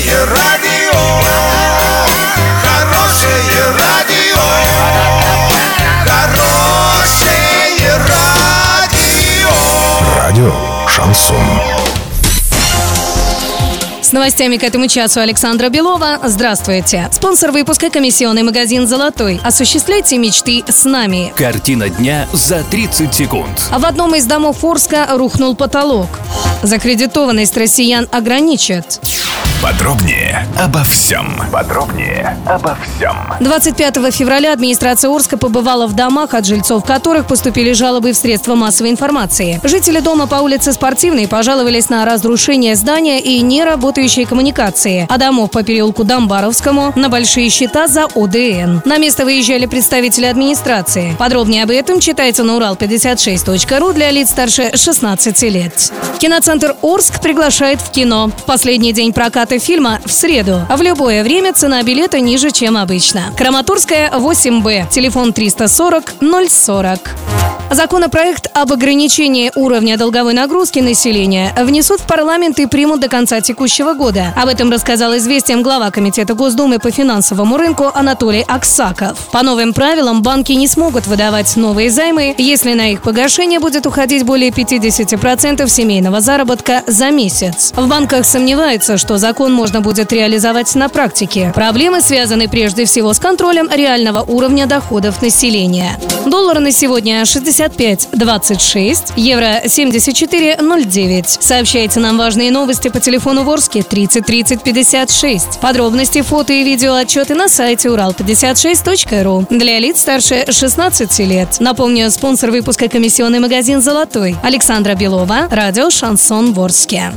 Хорошее радио, хорошее радио, хорошее радио. Радио Шансон. С новостями к этому часу Александра Белова. Здравствуйте. Спонсор выпуска комиссионный магазин «Золотой». Осуществляйте мечты с нами. Картина дня за 30 секунд. А в одном из домов Орска рухнул потолок. Закредитованность россиян ограничат. Подробнее обо всем. Подробнее обо всем. 25 февраля администрация Орска побывала в домах, от жильцов которых поступили жалобы в средства массовой информации. Жители дома по улице Спортивной пожаловались на разрушение здания и неработающие коммуникации, а домов по переулку Домбаровскому на большие счета за ОДН. На место выезжали представители администрации. Подробнее об этом читайте на урал56.ру для лиц старше 16 лет. Киноцентр Орск приглашает в кино. В последний день проката фильма в среду. В любое время цена билета ниже, чем обычно. Краматорская 8Б. Телефон 340 040. Законопроект об ограничении уровня долговой нагрузки населения внесут в парламент и примут до конца текущего года. Об этом рассказал известием глава Комитета Госдумы по финансовому рынку Анатолий Аксаков. По новым правилам банки не смогут выдавать новые займы, если на их погашение будет уходить более 50% семейного заработка за месяц. В банках сомневаются, что закон можно будет реализовать на практике. Проблемы связаны прежде всего с контролем реального уровня доходов населения. Доллар на сегодня 65.26, евро 74.09. Сообщайте нам важные новости по телефону Ворске 30 30 56. Подробности, фото и видео отчеты на сайте урал56.ру. Для лиц старше 16 лет. Напомню, спонсор выпуска комиссионный магазин «Золотой». Александра Белова, радио «Шансон Ворске».